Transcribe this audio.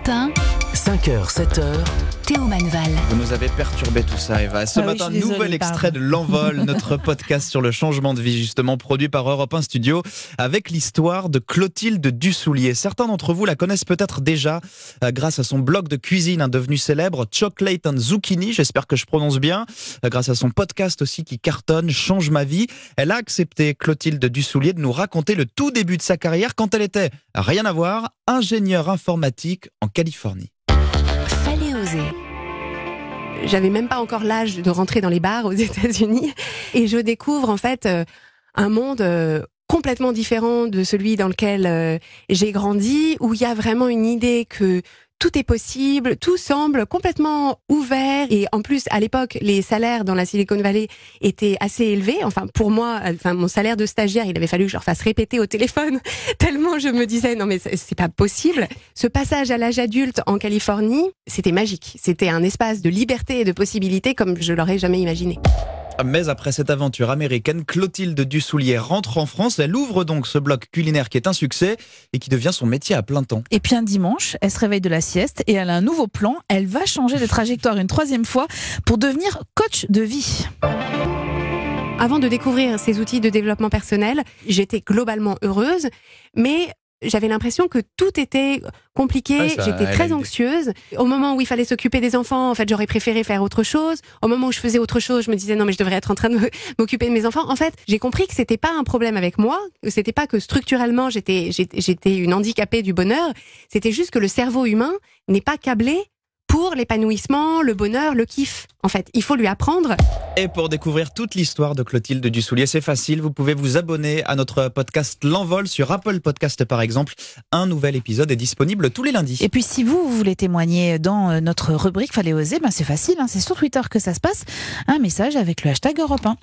Europe 1, 5h, 7h, Théo Manval. Vous nous avez perturbé tout ça, Eva. Ce Ah oui, matin, suis désolée, nouvel extrait de L'Envol, notre podcast sur le changement de vie, justement, produit par Europe 1 Studio, avec l'histoire de Clotilde Dussoulier. Certains d'entre vous la connaissent peut-être déjà euh, grâce à son blog de cuisine, hein, devenu célèbre, Chocolate and Zucchini, j'espère que je prononce bien, euh, grâce à son podcast aussi qui cartonne, Change ma vie. Elle a accepté, Clotilde Dussoulier, de nous raconter le tout début de sa carrière quand elle était, rien à voir, ingénieure informatique en Californie. J'avais même pas encore l'âge de rentrer dans les bars aux États-Unis. Et je découvre en fait euh, un monde euh, complètement différent de celui dans lequel euh, j'ai grandi où il y a vraiment une idée que tout est possible, tout semble complètement ouvert et en plus à l'époque les salaires dans la Silicon Valley étaient assez élevés. Enfin pour moi, enfin mon salaire de stagiaire, il avait fallu que je leur fasse répéter au téléphone tellement je me disais non mais c'est pas possible. Ce passage à l'âge adulte en Californie, c'était magique. C'était un espace de liberté et de possibilités comme je l'aurais jamais imaginé. Mais après cette aventure américaine, Clotilde Dussoulier rentre en France. Elle ouvre donc ce blog culinaire qui est un succès et qui devient son métier à plein temps. Et puis un dimanche, elle se réveille de la sieste et elle a un nouveau plan. Elle va changer de trajectoire une troisième fois pour devenir coach de vie. Avant de découvrir ces outils de développement personnel, j'étais globalement heureuse, mais j'avais l'impression que tout était compliqué, Ouais, j'étais très anxieuse. Au moment où il fallait s'occuper des enfants, en fait, j'aurais préféré faire autre chose. Au moment où je faisais autre chose, je me disais non mais je devrais être en train de m'occuper de mes enfants. En fait, j'ai compris que c'était pas un problème avec moi, que c'était pas que structurellement j'étais j'étais une handicapée du bonheur, c'était juste que le cerveau humain n'est pas câblé pour l'épanouissement, le bonheur, le kiff. En fait, il faut lui apprendre Et pour découvrir toute l'histoire de Clotilde Dussoulier, c'est facile. Vous pouvez vous abonner à notre podcast L'Envol sur Apple Podcast par exemple. Un nouvel épisode est disponible tous les lundis. Et puis si vous, vous voulez témoigner dans euh, notre rubrique Fallait oser, ben c'est facile, hein, c'est sur Twitter que ça se passe. Un message avec le hashtag Europe 1.